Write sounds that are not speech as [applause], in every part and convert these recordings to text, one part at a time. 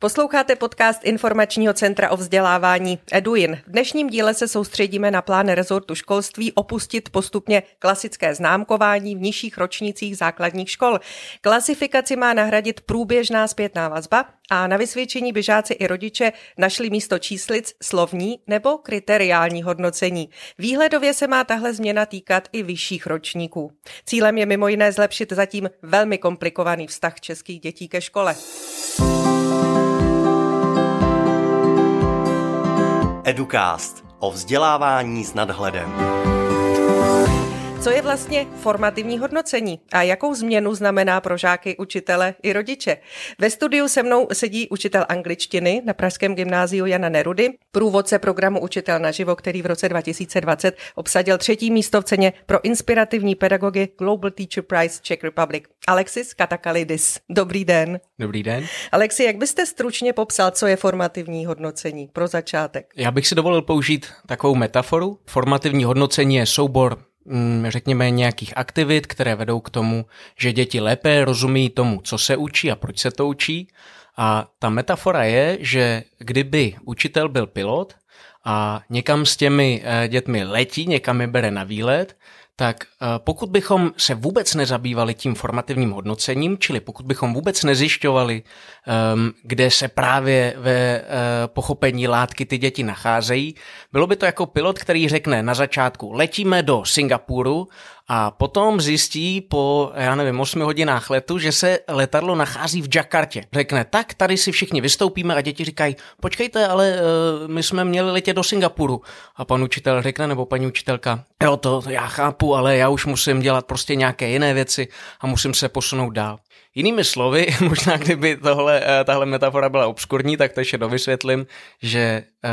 Posloucháte podcast Informačního centra o vzdělávání Eduin. V dnešním díle se soustředíme na plán rezortu školství opustit postupně klasické známkování v nižších ročnících základních škol. Klasifikaci má nahradit průběžná zpětná vazba a na vysvědčení by žáci i rodiče našli místo číslic slovní nebo kriteriální hodnocení. Výhledově se má tahle změna týkat i vyšších ročníků. Cílem je mimo jiné zlepšit zatím velmi komplikovaný vztah českých dětí ke škole. Educast o vzdělávání s nadhledem. Co je vlastně formativní hodnocení a jakou změnu znamená pro žáky, učitele i rodiče? Ve studiu se mnou sedí učitel angličtiny na Pražském gymnáziu Jana Nerudy, průvodce programu Učitel naživo, který v roce 2020 obsadil třetí místo v ceně pro inspirativní pedagogy Global Teacher Prize Czech Republic. Alexis Katakalidis. Dobrý den. Dobrý den. Alexi, jak byste stručně popsal, co je formativní hodnocení pro začátek? Já bych si dovolil použít takovou metaforu. Formativní hodnocení je soubor řekněme, nějakých aktivit, které vedou k tomu, že děti lépe rozumí tomu, co se učí a proč se to učí. A ta metafora je, že kdyby učitel byl pilot a někam s těmi eh, dětmi letí, někam je bere na výlet, tak eh, pokud bychom se vůbec nezabývali tím formativním hodnocením, čili pokud bychom vůbec nezjišťovali, ehm, kde se právě ve eh, pochopení látky ty děti nacházejí, bylo by to jako pilot, který řekne na začátku, letíme do Singapuru a potom zjistí po, já nevím, 8 hodinách letu, že se letadlo nachází v Jakartě. Řekne, tak tady si všichni vystoupíme a děti říkají, počkejte, ale uh, my jsme měli letět do Singapuru. A pan učitel řekne, nebo paní učitelka, jo, to já chápu, ale já už musím dělat prostě nějaké jiné věci a musím se posunout dál. Jinými slovy, [laughs] možná kdyby tohle, eh, tahle metafora byla obskurní, tak to ještě dovysvětlím, že uh,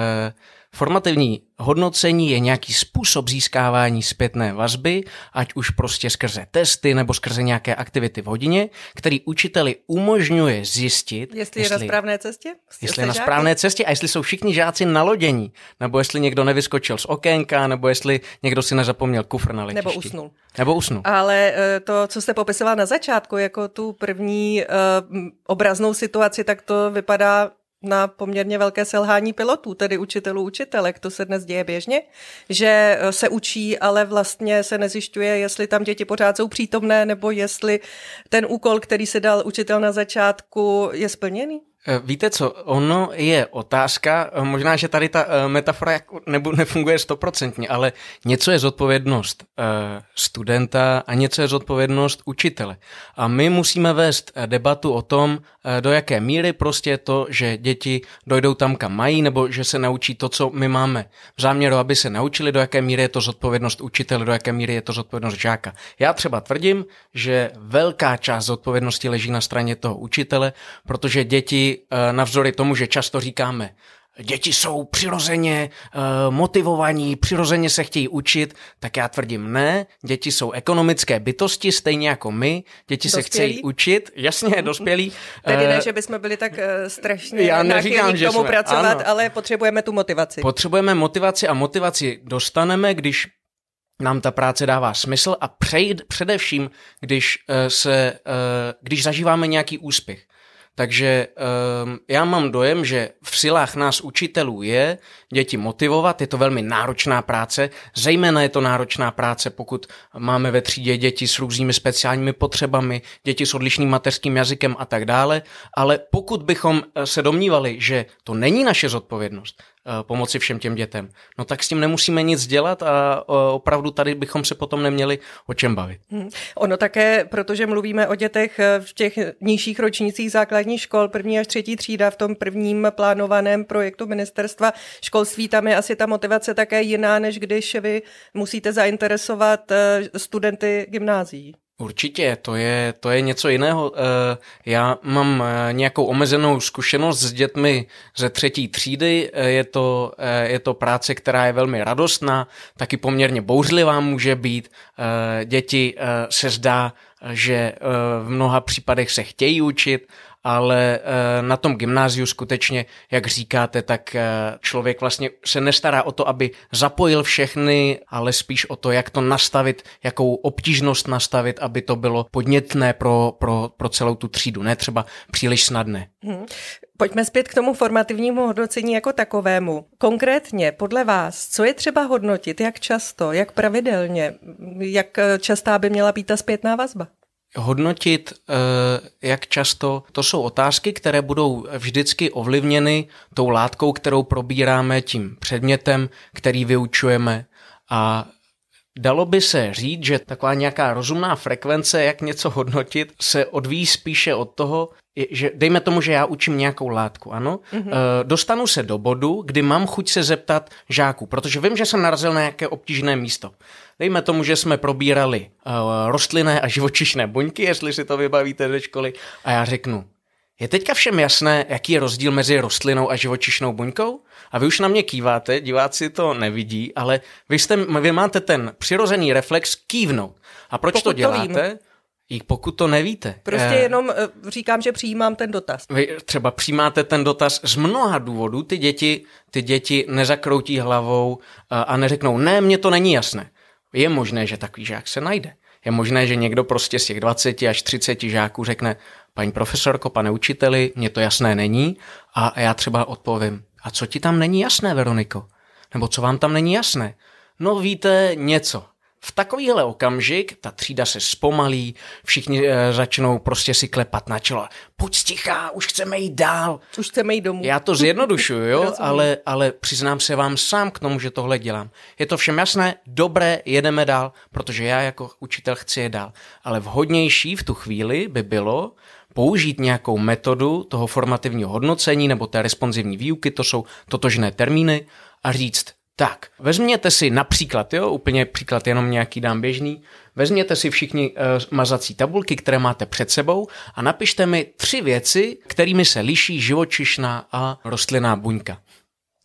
Formativní hodnocení je nějaký způsob získávání zpětné vazby, ať už prostě skrze testy nebo skrze nějaké aktivity v hodině, který učiteli umožňuje zjistit, jestli, jestli je na správné cestě, jestli je na správné cestě a jestli jsou všichni žáci nalodění, nebo jestli někdo nevyskočil z okénka, nebo jestli někdo si nezapomněl kufr na letišti. Nebo usnul. Nebo usnul. Ale eh, to, co jste popisoval na začátku, jako tu první uh, obraznou situaci, tak to vypadá na poměrně velké selhání pilotů, tedy učitelů, učitelek. To se dnes děje běžně, že eh, se učí, ale vlastně se nezjišťuje, jestli tam děti pořád jsou přítomné, nebo jestli ten úkol, který se dal učitel na začátku, je splněný. Eh, víte co, ono je otázka, eh, možná, že tady ta eh, metafora jako nebo nefunguje stoprocentně, ale něco je zodpovědnost studenta a něco je zodpovědnost učitele. A my musíme vést debatu o tom, do jaké míry prostě to, že děti dojdou tam, kam mají, nebo že se naučí to, co my máme v záměru, aby se naučili, do jaké míry je to zodpovědnost učitele, do jaké míry je to zodpovědnost žáka. Já třeba tvrdím, že velká část zodpovědnosti leží na straně toho učitele, protože děti Eh, navzdory tomu, že často říkáme, děti jsou přirozeně uh, motivovaní, přirozeně se chtějí učit, tak já tvrdím ne, děti jsou ekonomické bytosti, stejně jako my, děti dospělí? se chtějí učit, jasně, dospělí. Tedy ne, eh, že bychom byli tak strašně já neříkám, že k tomu jsme, pracovat, ano. ale potřebujeme tu motivaci. Potřebujeme motivaci a motivaci dostaneme, když nám ta práce dává smysl a přejít především, když, se, když zažíváme nějaký úspěch. Takže um, já mám dojem, že v silách nás učitelů je děti motivovat, je to velmi náročná práce, zejména je to náročná práce, pokud máme ve třídě děti s různými speciálními potřebami, děti s odlišným mateřským jazykem a tak dále, ale pokud bychom eh, se domnívali, že to není naše zodpovědnost, pomoci všem těm dětem. No tak s tím nemusíme nic dělat a eh, opravdu tady bychom se potom neměli o čem bavit. Hmm. Ono také, protože mluvíme o dětech eh, v těch nižších ročnících základních škol, první až třetí třída v tom prvním plánovaném projektu ministerstva školství, tam je asi ta motivace také jiná, než když vy musíte zainteresovat studenty gymnázií. Určitě, to je, to je něco jiného. Eh, já mám eh, nějakou omezenou zkušenost s dětmi ze třetí třídy. Eh, je to, je to práce, která je velmi radostná, taky poměrně bouřlivá může být. Děti se zdá, že v mnoha případech se chtějí učit ale eh, na tom gymnáziu skutečně, jak říkáte, tak eh, člověk vlastně se nestará o to, aby zapojil všechny, ale spíš o to, jak to nastavit, jakou obtížnost nastavit, aby to bylo podnětné pro, pro, pro celou tu třídu, ne třeba příliš snadné. Hmm. Pojďme zpět k tomu formativnímu hodnocení jako takovému. Konkrétně, podle vás, co je třeba hodnotit, jak často, jak pravidelně, jak častá by měla být ta zpětná vazba? Hodnotit, eh, jak často, to jsou otázky, které budou vždycky ovlivněny tou látkou, kterou probíráme, tím předmětem, který vyučujeme. A Dalo by se říct, že taková nějaká rozumná frekvence, jak něco hodnotit, se odvíjí spíše od toho, že dejme tomu, že já učím nějakou látku, ano, mm-hmm. dostanu se do bodu, kdy mám chuť se zeptat žáků, protože vím, že jsem narazil na nějaké obtížné místo. Dejme tomu, že jsme probírali uh, rostlinné a živočišné buňky, jestli si to vybavíte ze školy, a já řeknu, je teďka všem jasné, jaký je rozdíl mezi rostlinou a živočišnou buňkou? A vy už na mě kýváte, diváci to nevidí, ale vy, jste, vy máte ten přirozený reflex kývnout. A proč Pokud to děláte? To i pokud to nevíte. Prostě eh, jenom eh, říkám, že přijímám ten dotaz. Vy třeba přijímáte ten dotaz z mnoha důvodů. Ty děti, ty děti nezakroutí hlavou a, a neřeknou, ne, mně to není jasné. Je možné, že takový žák se najde. Je možné, že někdo prostě z těch 20 až 30 žáků řekne, paní profesorko, pane učiteli, mně to jasné není a já třeba odpovím, a co ti tam není jasné, Veroniko? Nebo co vám tam není jasné? No víte něco. V takovýhle okamžik ta třída se zpomalí, všichni e, začnou prostě si klepat na čelo. Pojď stichá, už chceme jít dál. Už chceme jít domů. Já to zjednodušuju, jo, [laughs] ale, ale přiznám se vám sám k tomu, že tohle dělám. Je to všem jasné, dobré, jedeme dál, protože já jako učitel chci je dál. Ale vhodnější v tu chvíli by bylo, použít nějakou metodu toho formativního hodnocení nebo té responsivní výuky, to jsou totožné termíny, a říct, tak, vezměte si například, jo, úplně příklad jenom nějaký dám běžný, vezměte si všichni uh, mazací tabulky, které máte před sebou a napište mi tři věci, kterými se liší živočišná a rostlinná buňka.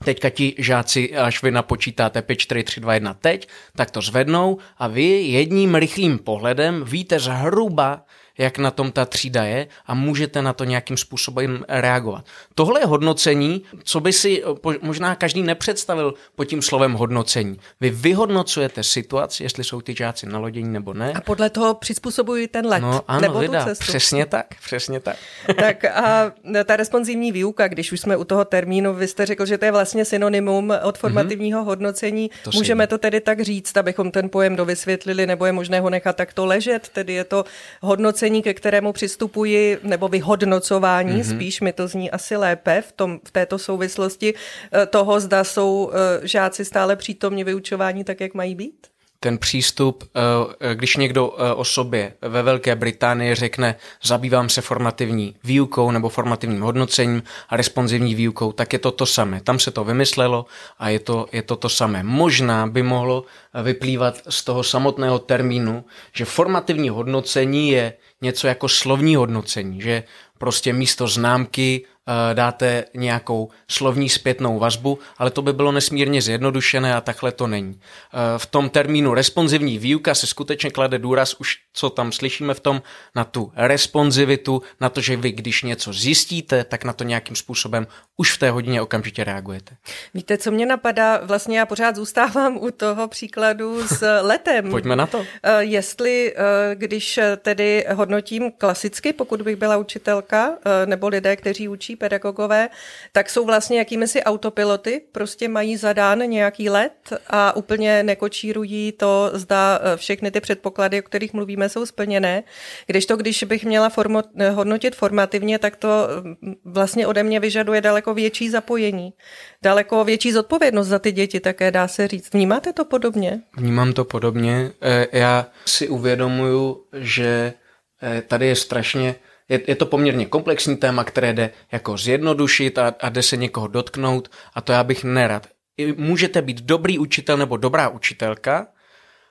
Teďka ti žáci, až vy napočítáte 5, 4, 3, 2, 1 teď, tak to zvednou a vy jedním rychlým pohledem víte zhruba, jak na tom ta třída je a můžete na to nějakým způsobem reagovat. Tohle je hodnocení, co by si eh, možná každý nepředstavil pod tím slovem hodnocení. Vy vyhodnocujete situaci, jestli jsou ty žáci nalodění nebo ne. A podle toho přizpůsobují ten let. No ano, nebo vydá, přesně tak, přesně tak. [laughs] tak a ta responsivní výuka, když už jsme u toho termínu, vy jste řekl, že to je vlastně synonymum od formativního mm-hmm. hodnocení. To Můžeme to tedy tak říct, abychom ten pojem dovysvětlili, nebo je možné ho nechat takto ležet, tedy je to hodnocení hodnocení, ke kterému přistupuji, nebo vyhodnocování, mm-hmm. spíš mi to zní asi lépe v, tom, v této souvislosti eh, toho, zda jsou eh, žáci stále přítomni vyučování tak, jak mají být? Ten přístup, eh, když někdo o sobě ve Velké Británii řekne, zabývám se formativní výukou nebo formativním hodnocením a responsivní výukou, tak je to to samé. Tam se to vymyslelo a je to, je to to samé. Možná by mohlo vyplývat z toho samotného termínu, že formativní hodnocení je něco jako slovní hodnocení, že prostě místo známky Eh, dáte nějakou slovní zpětnou vazbu, ale to by bylo nesmírně zjednodušené a takhle to není. Eh, v tom termínu responsivní výuka se skutečně klade důraz už, co tam slyšíme v tom, na tu responsivitu, na to, že vy, když něco zjistíte, tak na to nějakým způsobem už v té hodině okamžitě reagujete. Víte, co mě napadá? Vlastně já pořád zůstávám u toho příkladu s [laughs] letem. Pojďme na to. Eh, jestli, když tedy hodnotím klasicky, pokud bych byla učitelka, nebo lidé, kteří učí pedagogové, tak jsou vlastně jakými si autopiloty, prostě mají zadán nějaký let a úplně nekočírují to, zda eh, všechny ty předpoklady, o kterých mluvíme, jsou splněné. Když to, když bych měla formo, hodnotit formativně, tak to mm, vlastně ode mě vyžaduje daleko větší zapojení, daleko větší zodpovědnost za ty děti také, dá se říct. Vnímáte to podobně? Vnímám to podobně. Eh, já si uvědomuju, že eh, tady je strašně je, je to poměrně komplexní téma, které jde jako zjednodušit a, a jde se někoho dotknout a to já bych nerad. Můžete být dobrý učitel nebo dobrá učitelka,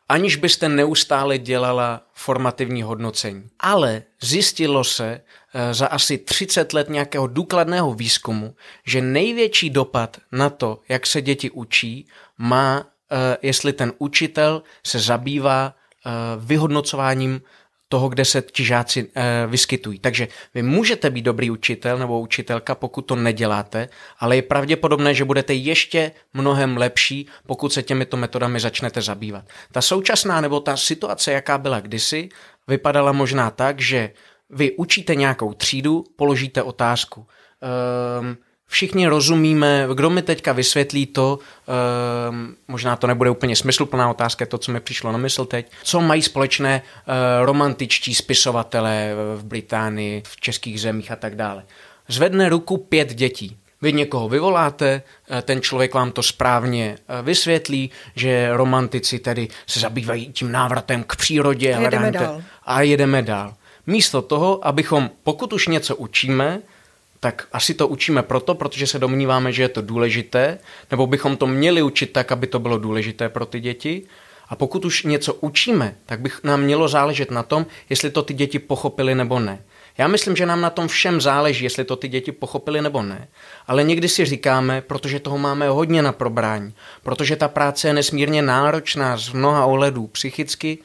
aniž byste neustále dělala formativní hodnocení. Ale zjistilo se e, za asi 30 let nějakého důkladného výzkumu, že největší dopad na to, jak se děti učí, má, e, jestli ten učitel se zabývá e, vyhodnocováním toho, kde se ti žáci e, vyskytují. Takže vy můžete být dobrý učitel nebo učitelka, pokud to neděláte, ale je pravděpodobné, že budete ještě mnohem lepší, pokud se těmito metodami začnete zabývat. Ta současná nebo ta situace, jaká byla kdysi, vypadala možná tak, že vy učíte nějakou třídu, položíte otázku. Ehm, všichni rozumíme, kdo mi teďka vysvětlí to, ehm, možná to nebude úplně smysluplná otázka, to, co mi přišlo na mysl teď, co mají společné eh, romantičtí spisovatelé v Británii, v českých zemích a tak dále. Zvedne ruku pět dětí. Vy někoho vyvoláte, eh, ten člověk vám to správně eh, vysvětlí, že romantici tedy se zabývají tím návratem k přírodě a jedeme dál. A jedeme dál. Místo toho, abychom, pokud už něco učíme, tak asi to učíme proto, protože se domníváme, že je to důležité, nebo bychom to měli učit tak, aby to bylo důležité pro ty děti. A pokud už něco učíme, tak bych nám mělo záležet na tom, jestli to ty děti pochopili nebo ne. Já myslím, že nám na tom všem záleží, jestli to ty děti pochopili nebo ne. Ale někdy si říkáme, protože toho máme hodně na probrání, protože ta práce je nesmírně náročná z mnoha ohledů psychicky,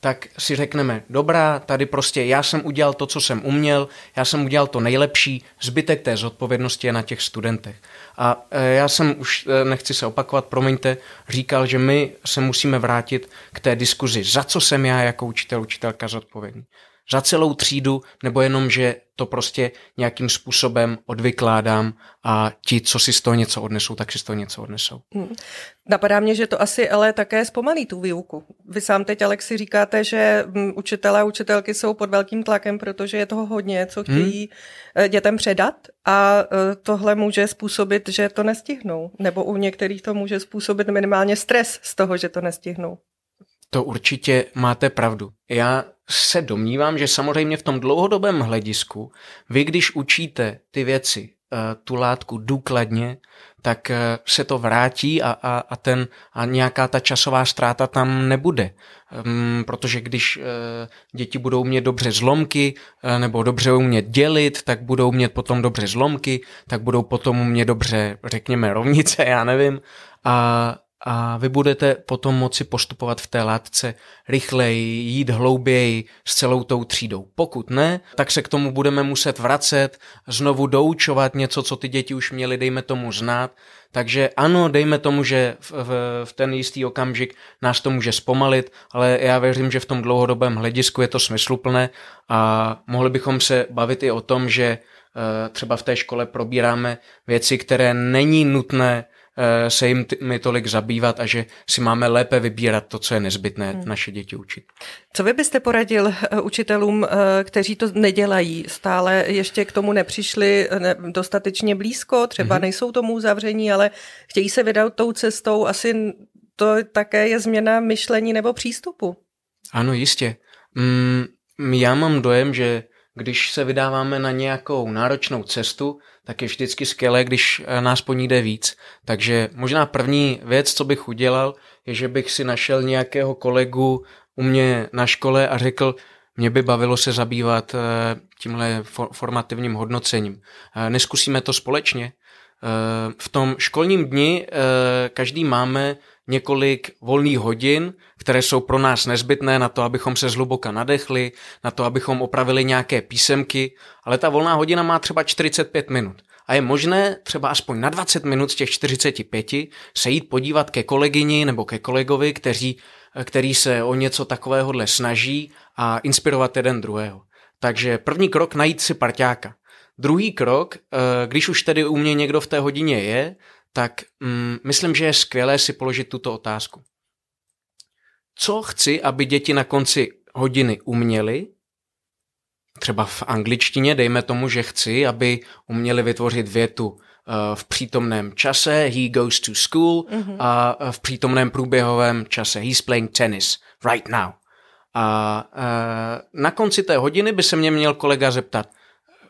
tak si řekneme, dobrá, tady prostě já jsem udělal to, co jsem uměl, já jsem udělal to nejlepší, zbytek té zodpovědnosti je na těch studentech. A e, já jsem už, e, nechci se opakovat, promiňte, říkal, že my se musíme vrátit k té diskuzi, za co jsem já jako učitel, učitelka zodpovědný za celou třídu, nebo jenom, že to prostě nějakým způsobem odvykládám a ti, co si z toho něco odnesou, tak si z toho něco odnesou. Hmm. Napadá mě, že to asi ale také zpomalí tu výuku. Vy sám teď, Alexi, říkáte, že hm, učitelé a učitelky jsou pod velkým tlakem, protože je toho hodně, co hmm. chtějí hmm. dětem předat a eh, tohle může způsobit, že to nestihnou. Nebo u některých to může způsobit minimálně stres z toho, že to nestihnou. To určitě máte pravdu. Já se domnívám, že samozřejmě v tom dlouhodobém hledisku, vy když učíte ty věci, eh, tu látku důkladně, tak eh, se to vrátí a, a, a, ten, a nějaká ta časová ztráta tam nebude. Um, protože když uh, děti budou umět dobře zlomky nebo dobře umět dělit, tak budou umět potom dobře zlomky, tak budou potom umět dobře, řekněme, rovnice, já nevím. A, a vy budete potom moci postupovat v té látce rychleji, jít hlouběji s celou tou třídou. Pokud ne, tak se k tomu budeme muset vracet, znovu doučovat něco, co ty děti už měly, dejme tomu znát. Takže ano, dejme tomu, že v, v, v ten jistý okamžik nás to může zpomalit, ale já věřím, že v tom dlouhodobém hledisku je to smysluplné a mohli bychom se bavit i o tom, že eh, třeba v té škole probíráme věci, které není nutné se jim my tolik zabývat a že si máme lépe vybírat to, co je nezbytné hmm. naše děti učit. Co vy byste poradil eh, učitelům, eh, kteří to nedělají, stále ještě k tomu nepřišli dostatečně blízko, třeba hmm. nejsou tomu uzavření, ale chtějí se vydat tou cestou, asi to také je změna myšlení nebo přístupu. Ano, jistě. Mm, já mám dojem, že když se vydáváme na nějakou náročnou cestu, tak je vždycky skvělé, když eh, nás po ní jde víc. Takže možná první věc, co bych udělal, je, že bych si našel nějakého kolegu u mě na škole a řekl, mě by bavilo se zabývat eh, tímhle formativním hodnocením. Eh, neskusíme to společně? V tom školním dni každý máme několik volných hodin, které jsou pro nás nezbytné na to, abychom se zhluboka nadechli, na to, abychom opravili nějaké písemky, ale ta volná hodina má třeba 45 minut. A je možné třeba aspoň na 20 minut z těch 45 se jít podívat ke kolegyni nebo ke kolegovi, kteří, který se o něco takovéhohle snaží a inspirovat jeden druhého. Takže první krok najít si parťáka. Druhý krok, eh, když už tedy u mě někdo v té hodině je, tak mm, myslím, že je skvělé si položit tuto otázku. Co chci, aby děti na konci hodiny uměli? Třeba v angličtině, dejme tomu, že chci, aby uměli vytvořit větu uh, v přítomném čase, he goes to school, mm-hmm. a v přítomném průběhovém čase, he's playing tennis right now. A uh, na konci té hodiny by se mě měl kolega zeptat,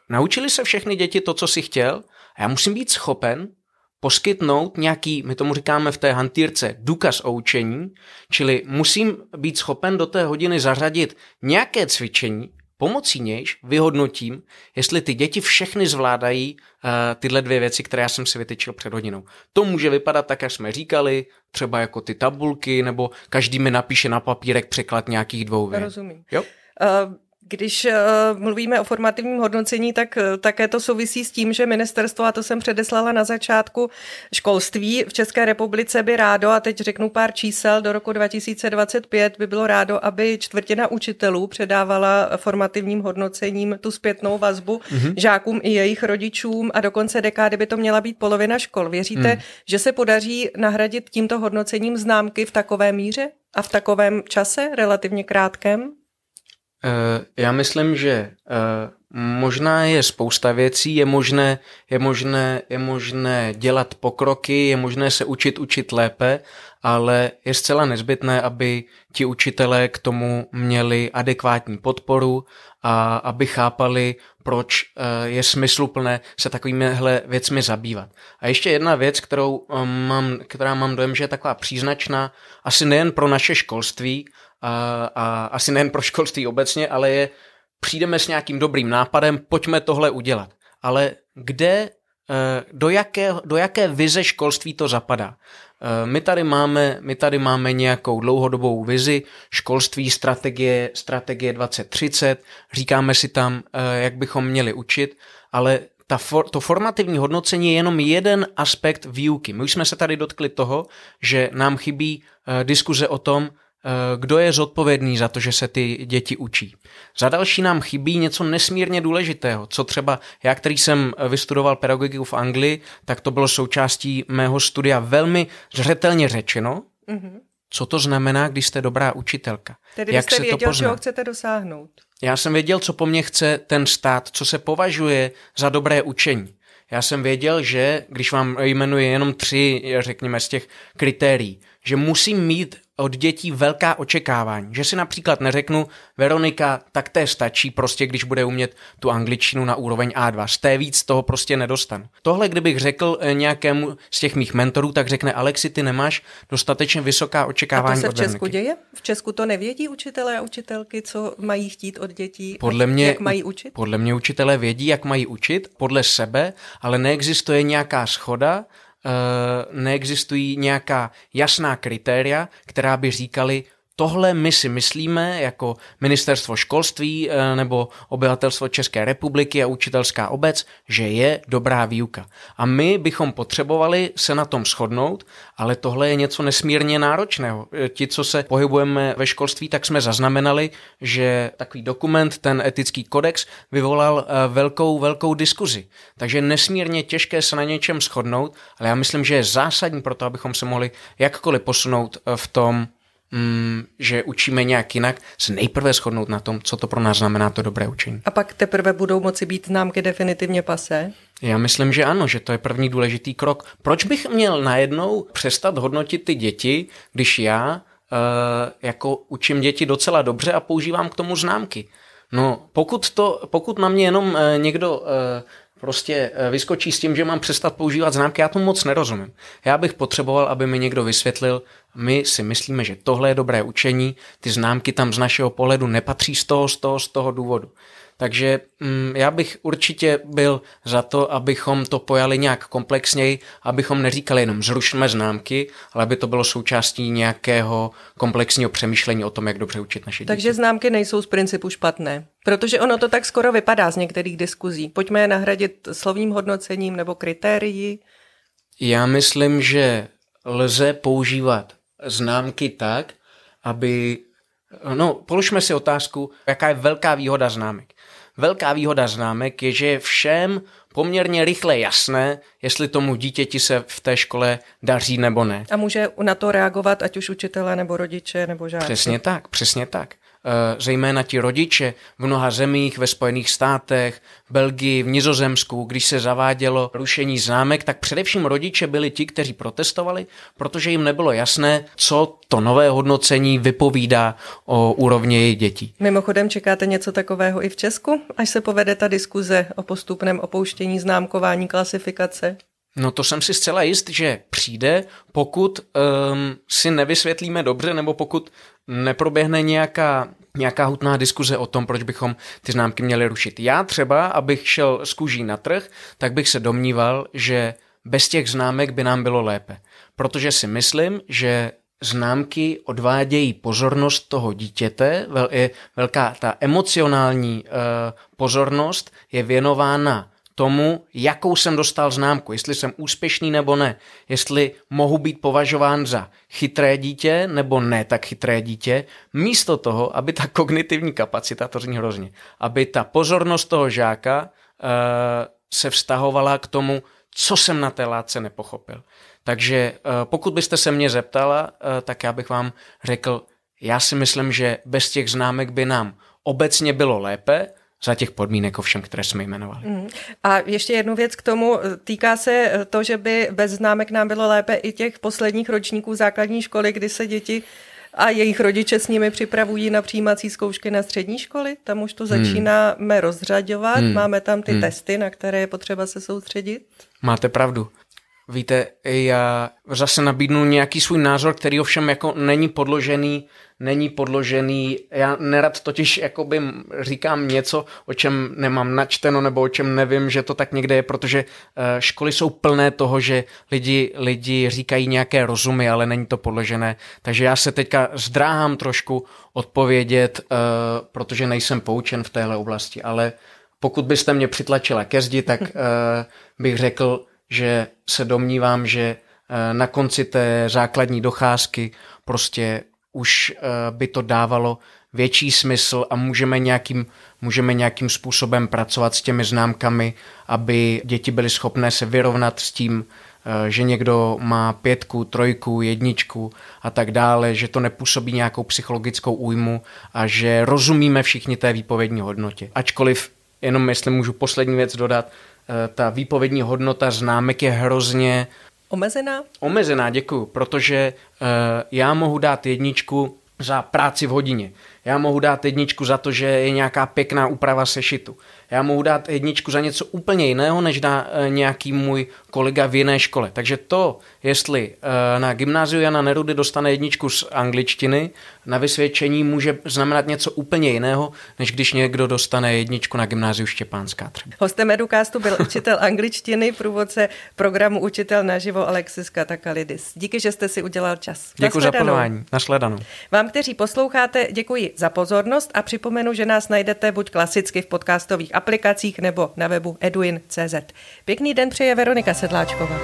naučili se všechny děti to, co si chtěl? A já musím být schopen poskytnout nějaký, my tomu říkáme v té hantýrce, důkaz o učení, čili musím být schopen do té hodiny zařadit nějaké cvičení, pomocí nějž vyhodnotím, jestli ty děti všechny zvládají uh, tyhle dvě věci, které já jsem si vytyčil před hodinou. To může vypadat tak, jak jsme říkali, třeba jako ty tabulky, nebo každý mi napíše na papírek překlad nějakých dvou vět. Rozumím. Jo? Když uh, mluvíme o formativním hodnocení, tak uh, také to souvisí s tím, že ministerstvo, a to jsem předeslala na začátku, školství v České republice by rádo, a teď řeknu pár čísel, do roku 2025 by bylo rádo, aby čtvrtina učitelů předávala formativním hodnocením tu zpětnou vazbu mm-hmm. žákům i jejich rodičům a do konce dekády by to měla být polovina škol. Věříte, mm. že se podaří nahradit tímto hodnocením známky v takové míře a v takovém čase, relativně krátkém? Eh, já myslím, že eh, možná je spousta věcí, je možné, je, možné, je možné dělat pokroky, je možné se učit učit lépe, ale je zcela nezbytné, aby ti učitelé k tomu měli adekvátní podporu a aby chápali, proč eh, je smysluplné se takovýmihle věcmi zabývat. A ještě jedna věc, kterou mám, která mám dojem, že je taková příznačná, asi nejen pro naše školství, a, a asi nejen pro školství obecně, ale je, přijdeme s nějakým dobrým nápadem, pojďme tohle udělat. Ale kde, eh, do jaké, do jaké vize školství to zapadá? Eh, my tady, máme, my tady máme nějakou dlouhodobou vizi školství, strategie, strategie 2030, říkáme si tam, eh, jak bychom měli učit, ale ta for, to formativní hodnocení je jenom jeden aspekt výuky. My už jsme se tady dotkli toho, že nám chybí diskuze o tom, kdo je zodpovědný za to, že se ty děti učí. Za další nám chybí něco nesmírně důležitého, co třeba já, který jsem vystudoval pedagogiku v Anglii, tak to bylo součástí mého studia velmi zřetelně řečeno, mm-hmm. co to znamená, když jste dobrá učitelka. Tedy Jak jste se věděl, to pozná. čeho chcete dosáhnout. Já jsem věděl, co po mně chce ten stát, co se považuje za dobré učení. Já jsem věděl, že když vám jmenuji jenom tři, řekněme, z těch kritérií, že musím mít od dětí velká očekávání. Že si například neřeknu, Veronika, tak té stačí prostě, když bude umět tu angličtinu na úroveň A2. Z té víc toho prostě nedostanu. Tohle, kdybych řekl eh, nějakému z těch mých mentorů, tak řekne, Alexi, ty nemáš dostatečně vysoká očekávání a to se v Česku od děje? V Česku to nevědí učitelé a učitelky, co mají chtít od dětí, podle mě, jak mají učit? Podle mě učitelé vědí, jak mají učit, podle sebe, ale neexistuje nějaká schoda, neexistují nějaká jasná kritéria, která by říkali, tohle my si myslíme jako ministerstvo školství eh, nebo obyvatelstvo České republiky a učitelská obec, že je dobrá výuka. A my bychom potřebovali se na tom shodnout, ale tohle je něco nesmírně náročného. Eh, ti, co se pohybujeme ve školství, tak jsme zaznamenali, že takový dokument, ten etický kodex, vyvolal eh, velkou, velkou diskuzi. Takže nesmírně těžké se na něčem shodnout, ale já myslím, že je zásadní pro to, abychom se mohli jakkoliv posunout v tom, mm, že učíme nějak jinak, se nejprve shodnout na tom, co to pro nás znamená to dobré učení. A pak teprve budou moci být známky definitivně pasé? Já myslím, že ano, že to je první důležitý krok. Proč bych měl najednou přestat hodnotit ty děti, když já uh, jako učím děti docela dobře a používám k tomu známky? No, pokud, to, pokud na mě jenom uh, někdo uh, prostě vyskočí s tím, že mám přestat používat známky, já tomu moc nerozumím. Já bych potřeboval, aby mi někdo vysvětlil, my si myslíme, že tohle je dobré učení, ty známky tam z našeho pohledu nepatří z toho, z toho, z toho důvodu. Takže mm, já bych určitě byl za to, abychom to pojali nějak komplexněji, abychom neříkali jenom zrušme známky, ale aby to bylo součástí nějakého komplexního přemýšlení o tom, jak dobře učit naše děti. Takže známky nejsou z principu špatné, protože ono to tak skoro vypadá z některých diskuzí. Pojďme je nahradit slovním hodnocením nebo kritérií. Já myslím, že lze používat známky tak, aby No, položme si otázku, jaká je velká výhoda známek. Velká výhoda známek je, že je všem poměrně rychle jasné, jestli tomu dítěti se v té škole daří nebo ne. A může na to reagovat ať už učitelé nebo rodiče nebo žáci. Přesně tak, přesně tak. Eh, zejména ti rodiče v mnoha zemích, ve Spojených státech, Belgii, v Nizozemsku, když se zavádělo rušení známek, tak především rodiče byli ti, kteří protestovali, protože jim nebylo jasné, co to nové hodnocení vypovídá o úrovni jejich dětí. Mimochodem čekáte něco takového i v Česku, až se povede ta diskuze o postupném opouštění známkování klasifikace? No to jsem si zcela jist, že přijde, pokud um, si nevysvětlíme dobře, nebo pokud neproběhne nějaká, nějaká hutná diskuze o tom, proč bychom ty známky měli rušit. Já třeba, abych šel z kůží na trh, tak bych se domníval, že bez těch známek by nám bylo lépe. Protože si myslím, že známky odvádějí pozornost toho dítěte, je velká ta emocionální uh, pozornost je věnována tomu, jakou jsem dostal známku, jestli jsem úspěšný nebo ne, jestli mohu být považován za chytré dítě nebo ne tak chytré dítě, místo toho, aby ta kognitivní kapacita, to zní hrozně, aby ta pozornost toho žáka uh, se vztahovala k tomu, co jsem na té látce nepochopil. Takže uh, pokud byste se mě zeptala, uh, tak já bych vám řekl, já si myslím, že bez těch známek by nám obecně bylo lépe, za těch podmínek ovšem, které jsme jmenovali. Mm. A ještě jednu věc k tomu. Týká se to, že by bez známek nám bylo lépe i těch posledních ročníků základní školy, kdy se děti a jejich rodiče s nimi připravují na přijímací zkoušky na střední školy. Tam už to hmm. začínáme hmm. rozřaďovat. Hmm. Máme tam ty hmm. testy, na které je potřeba se soustředit. Máte pravdu. Víte, já zase nabídnu nějaký svůj názor, který ovšem jako není podložený není podložený. Já nerad totiž jakoby říkám něco, o čem nemám načteno nebo o čem nevím, že to tak někde je, protože eh, školy jsou plné toho, že lidi, lidi říkají nějaké rozumy, ale není to podložené. Takže já se teďka zdráhám trošku odpovědět, eh, protože nejsem poučen v téhle oblasti, ale pokud byste mě přitlačila ke zdi, tak [laughs] eh, bych řekl, že se domnívám, že na konci té základní docházky prostě už eh, by to dávalo větší smysl a můžeme nějakým, můžeme nějakým způsobem pracovat s těmi známkami, aby děti byly schopné se vyrovnat s tím, eh, že někdo má pětku, trojku, jedničku a tak dále, že to nepůsobí nějakou psychologickou újmu a že rozumíme všichni té výpovědní hodnotě. Ačkoliv, jenom jestli můžu poslední věc dodat, eh, ta výpovědní hodnota známek je hrozně Omezená? Omezená, děkuju, protože uh, já mohu dát jedničku za práci v hodině. Já mohu dát jedničku za to, že je nějaká pěkná úprava sešitu. Já mohu dát jedničku za něco úplně jiného, než dá eh, nějaký můj kolega v jiné škole. Takže to, jestli eh, na gymnáziu Jana Nerudy dostane jedničku z angličtiny, na vysvědčení může znamenat něco úplně jiného, než když někdo dostane jedničku na gymnáziu Štěpánská třeba. Hostem Educastu byl učitel [laughs] angličtiny, průvodce programu Učitel naživo Alexis Katakalidis. Díky, že jste si udělal čas. Děkuji za pozvání. Nasledanou. Vám, kteří posloucháte, děkuji za pozornost a připomenu, že nás najdete buď klasicky v podcastových aplikacích nebo na webu eduin.cz. Pěkný den přeje Veronika Sedláčková.